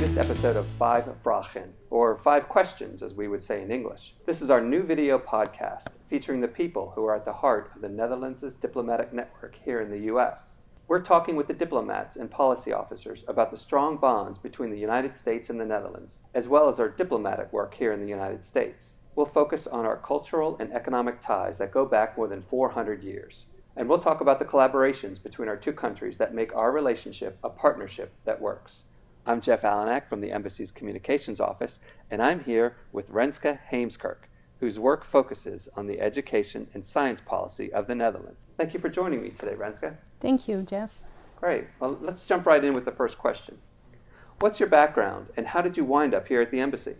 latest episode of Vijf Vragen, or Five Questions as we would say in English. This is our new video podcast featuring the people who are at the heart of the Netherlands' diplomatic network here in the US. We're talking with the diplomats and policy officers about the strong bonds between the United States and the Netherlands, as well as our diplomatic work here in the United States. We'll focus on our cultural and economic ties that go back more than 400 years. And we'll talk about the collaborations between our two countries that make our relationship a partnership that works. I'm Jeff Allenak from the Embassy's Communications Office, and I'm here with Renske Heemskerk, whose work focuses on the education and science policy of the Netherlands. Thank you for joining me today, Renske. Thank you, Jeff. Great. Well, let's jump right in with the first question. What's your background, and how did you wind up here at the Embassy?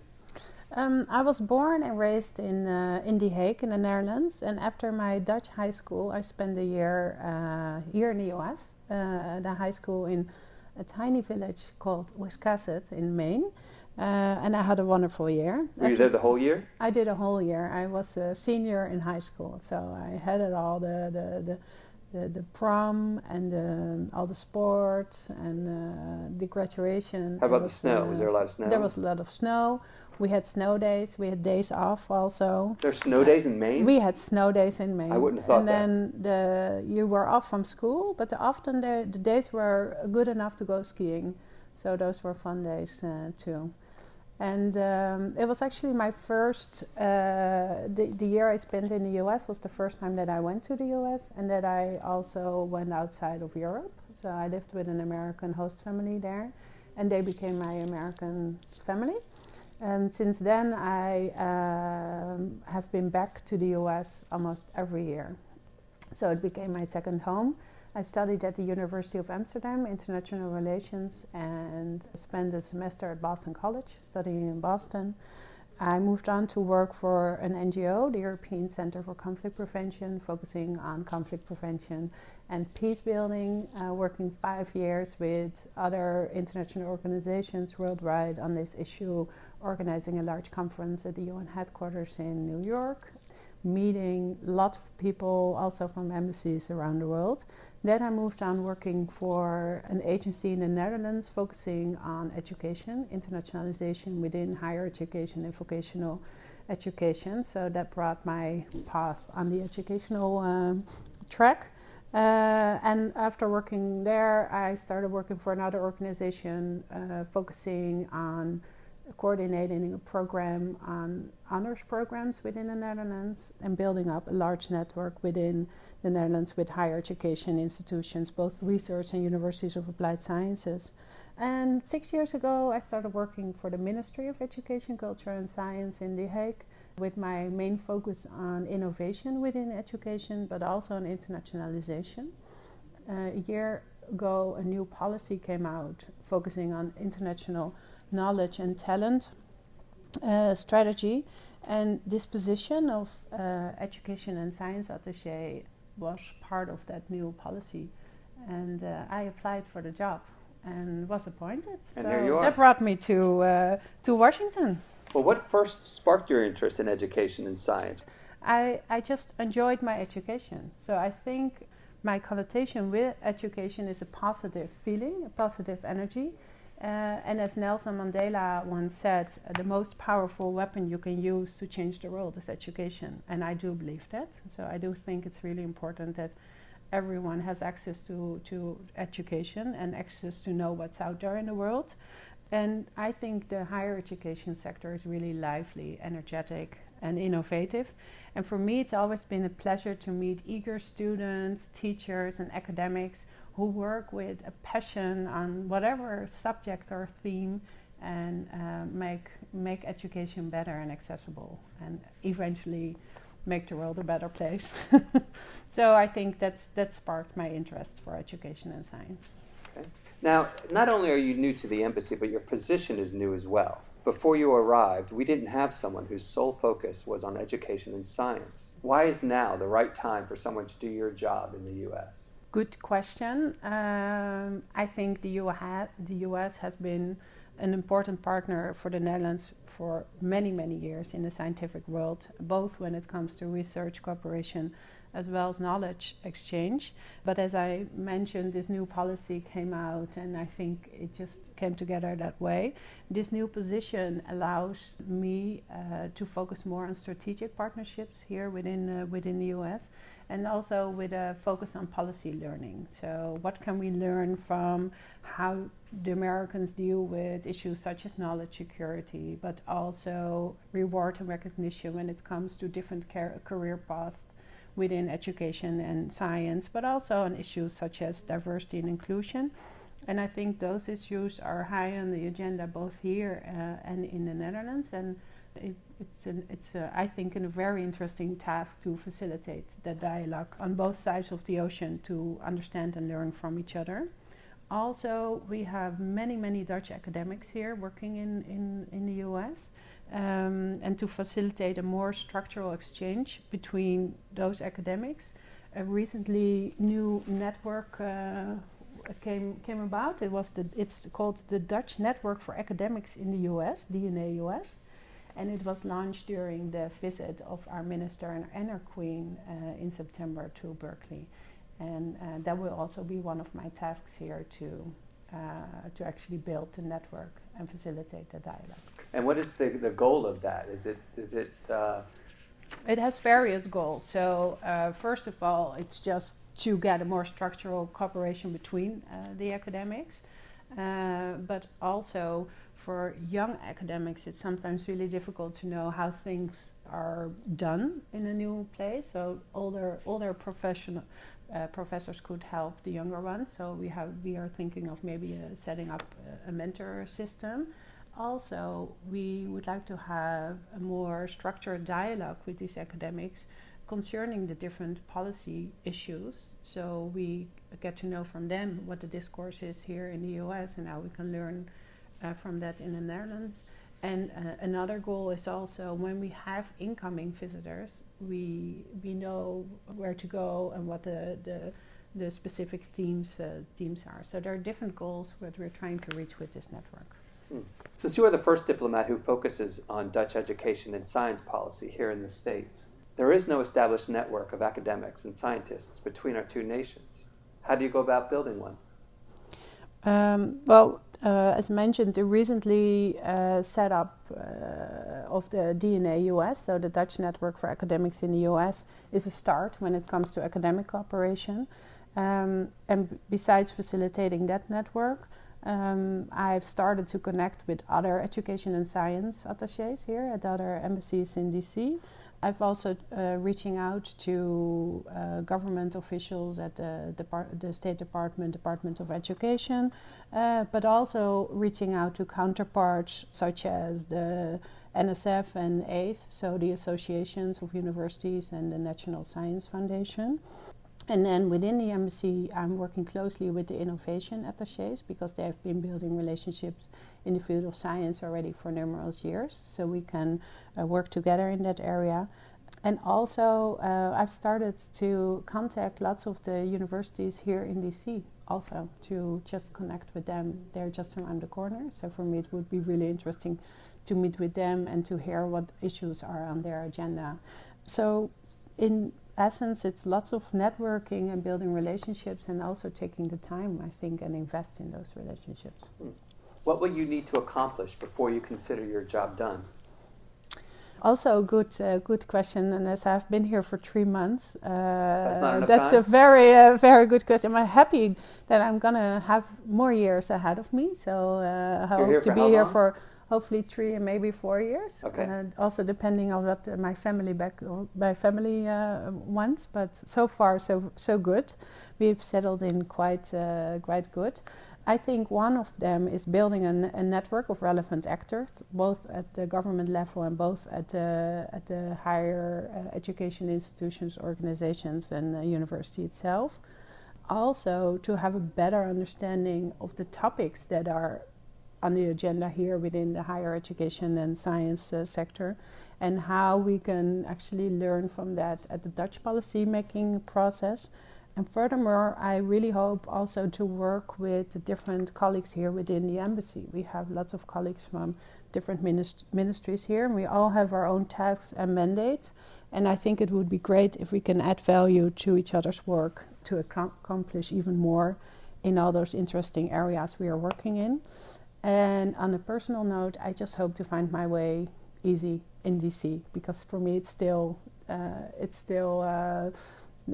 Um, I was born and raised in uh, in The Hague in the Netherlands, and after my Dutch high school, I spent a year uh, here in the U.S. Uh, the high school in a tiny village called Wiscasset in Maine, uh, and I had a wonderful year. Were you there the whole year? I did a whole year. I was a senior in high school, so I had it all the the, the the, the prom and the, all the sports and uh, the graduation. How about the snow? was there a lot of snow? There was a lot of snow. We had snow days. We had days off also. There's snow days in Maine. We had snow days in Maine. I wouldn't have thought and that. then the you were off from school, but often the, the days were good enough to go skiing. So those were fun days uh, too. And um, it was actually my first, uh, the, the year I spent in the US was the first time that I went to the US and that I also went outside of Europe. So I lived with an American host family there and they became my American family. And since then, I um, have been back to the US almost every year. So it became my second home. I studied at the University of Amsterdam, International Relations, and spent a semester at Boston College studying in Boston. I moved on to work for an NGO, the European Center for Conflict Prevention, focusing on conflict prevention and peace building, uh, working five years with other international organizations worldwide on this issue, organizing a large conference at the UN headquarters in New York, meeting lots of people also from embassies around the world. Then I moved on working for an agency in the Netherlands focusing on education, internationalization within higher education and vocational education. So that brought my path on the educational um, track. Uh, and after working there, I started working for another organization uh, focusing on coordinating a program on honors programs within the Netherlands and building up a large network within the Netherlands with higher education institutions, both research and universities of applied sciences. And six years ago, I started working for the Ministry of Education, Culture and Science in The Hague with my main focus on innovation within education, but also on internationalization. Uh, a year ago, a new policy came out focusing on international knowledge and talent uh, strategy. And this position of uh, education and science attaché was part of that new policy. And uh, I applied for the job and was appointed. And so there you are. that brought me to, uh, to Washington. Well, what first sparked your interest in education and science? I, I just enjoyed my education. So I think my connotation with education is a positive feeling, a positive energy. Uh, and as Nelson Mandela once said, uh, the most powerful weapon you can use to change the world is education. And I do believe that. So I do think it's really important that everyone has access to, to education and access to know what's out there in the world. And I think the higher education sector is really lively, energetic, and innovative. And for me, it's always been a pleasure to meet eager students, teachers, and academics who work with a passion on whatever subject or theme and uh, make make education better and accessible and eventually make the world a better place. so I think that's that sparked my interest for education and science. Okay. Now, not only are you new to the embassy, but your position is new as well. Before you arrived, we didn't have someone whose sole focus was on education and science. Why is now the right time for someone to do your job in the US? Good question. Um, I think the the US has been an important partner for the Netherlands for many, many years in the scientific world, both when it comes to research cooperation as well as knowledge exchange. But as I mentioned, this new policy came out, and I think it just came together that way. This new position allows me uh, to focus more on strategic partnerships here within uh, within the U.S. and also with a focus on policy learning. So, what can we learn from how the Americans deal with issues such as knowledge security, but also reward and recognition when it comes to different career paths within education and science, but also on issues such as diversity and inclusion. And I think those issues are high on the agenda both here uh, and in the Netherlands. And it, it's, an, it's a, I think, a very interesting task to facilitate that dialogue on both sides of the ocean to understand and learn from each other. Also, we have many, many Dutch academics here working in, in, in the US um, and to facilitate a more structural exchange between those academics. A recently new network uh, came came about. It was the it's called the Dutch Network for Academics in the U.S. DNA US, and it was launched during the visit of our minister and, our queen uh, in September to Berkeley, and uh, that will also be one of my tasks here to uh, to actually build the network and facilitate the dialogue. And what is the, the goal of that? Is it is it? Uh it has various goals. So uh, first of all, it's just to get a more structural cooperation between uh, the academics, uh, but also for young academics, it's sometimes really difficult to know how things are done in a new place. So older older professional uh, professors could help the younger ones. So we have we are thinking of maybe uh, setting up a, mentor system. Also, we would like to have a more structured dialogue with these academics concerning the different policy issues. So we get to know from them what the discourse is here in the U.S. and how we can learn uh, from that in the Netherlands. And uh, another goal is also when we have incoming visitors, we we know where to go and what the the, the specific themes uh, themes are. So there are different goals that we're trying to reach with this network. Hmm. Since you are the first diplomat who focuses on Dutch education and science policy here in the States, there is no established network of academics and scientists between our two nations. How do you go about building one? Um, well, uh, as mentioned, the recently uh, set up uh, of the DNA US, so the Dutch Network for Academics in the US, is a start when it comes to academic cooperation. Um, and besides facilitating that network, um, I've started to connect with other education and science attaches here at other embassies in DC. I've also uh, reaching out to uh, government officials at the, Depart- the State Department, Department of Education, uh, but also reaching out to counterparts such as the NSF and ACE, so the associations of universities and the National Science Foundation. And then within the embassy, I'm working closely with the innovation attaches because they have been building relationships in the field of science already for numerous years. So we can uh, work together in that area. And also, uh, I've started to contact lots of the universities here in DC also to just connect with them. They're just around the corner. So for me, it would be really interesting to meet with them and to hear what issues are on their agenda. So, in essence, it's lots of networking and building relationships and also taking the time, I think, and invest in those relationships. Hmm. What will you need to accomplish before you consider your job done? Also, a good, uh, good question. And as I've been here for three months, uh, that's, that's a very, uh, very good question. I'm happy that I'm gonna have more years ahead of me. So uh, I hope to be here for hopefully three and maybe four years. Okay. Uh, also depending on what uh, my family back my family uh, wants, but so far so so good. We've settled in quite uh, quite good. I think one of them is building a, a network of relevant actors, both at the government level and both at the at the higher uh, education institutions, organizations, and the university itself. Also, to have a better understanding of the topics that are on the agenda here within the higher education and science uh, sector and how we can actually learn from that at the Dutch policy making process And furthermore, I really hope also to work with the different colleagues here within the embassy. We have lots of colleagues from different minist- ministries here, and we all have our own tasks and mandates. And I think it would be great if we can add value to each other's work to ac- accomplish even more in all those interesting areas we are working in. And on a personal note, I just hope to find my way easy in DC because for me it's still uh, it's still uh,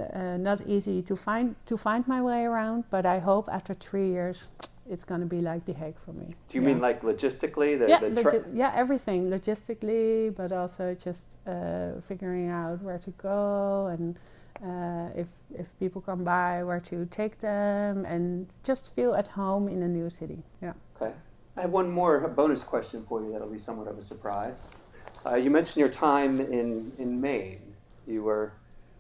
uh, not easy to find to find my way around. But I hope after three years, it's going to be like The Hague for me. Do you yeah. mean like logistically? The, yeah, the logi- yeah, everything logistically, but also just uh, figuring out where to go and uh, if if people come by, where to take them, and just feel at home in a new city. Yeah. Okay. I have one more bonus question for you that'll be somewhat of a surprise. Uh, you mentioned your time in, in Maine. You were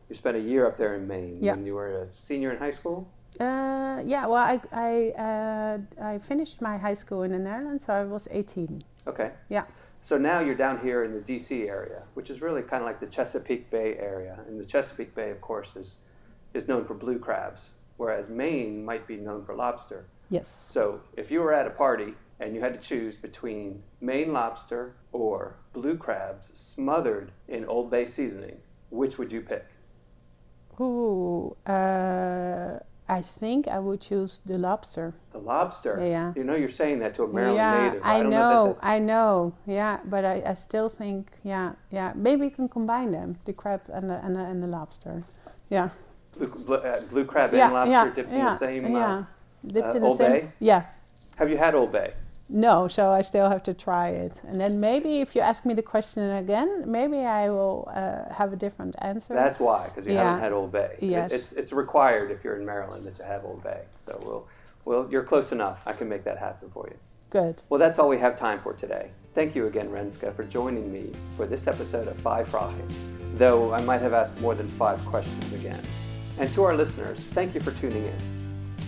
you spent a year up there in Maine yeah. when you were a senior in high school. Uh, yeah, well, I I, uh, I finished my high school in the Netherlands, so I was 18. Okay. Yeah. So now you're down here in the D.C. area, which is really kind of like the Chesapeake Bay area, and the Chesapeake Bay, of course, is is known for blue crabs, whereas Maine might be known for lobster. Yes. So if you were at a party and you had to choose between Maine lobster or blue crabs smothered in Old Bay seasoning, which would you pick? Ooh, uh, I think I would choose the lobster. The lobster. Yeah. You know, you're saying that to a Maryland yeah, native. I, I know, know I know. Yeah, but I, I still think, yeah, yeah. Maybe we can combine them, the crab and the and the, and the lobster. Yeah. Blue, blue, uh, blue crab yeah, and lobster yeah, dipped in the same. Yeah. Uh, dipped uh, in the Old same. Bay? Yeah. Have you had Old Bay? No, so I still have to try it. And then maybe if you ask me the question again, maybe I will uh, have a different answer. That's why, because you Yeah. haven't had Old Bay. It- Yes. it's it's required if you're in Maryland that you have Old Bay. So we'll, well, you're close enough. I can make that happen for you. Good. Well, that's all we have time for today. Thank you again, Renske, for joining me for this episode of Vijf Vragen, though I might have asked more than five questions again. And to our listeners, thank you for tuning in.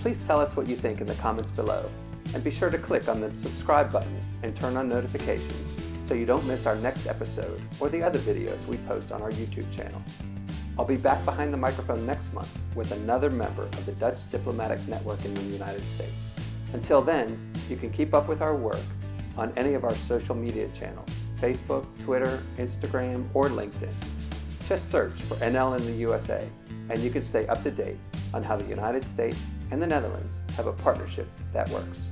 Please tell us what you think in the comments below, and be sure to click on the subscribe button and turn on notifications so you don't miss our next episode or the other videos we post on our YouTube channel. I'll be back behind the microphone next month with another member of the Dutch Diplomatic Network in the United States. Until then, you can keep up with our work on any of our social media channels Facebook, Twitter, Instagram, or LinkedIn. Just search for NL in the USA, and you can stay up to date on how the United States and the Netherlands have a partnership that works.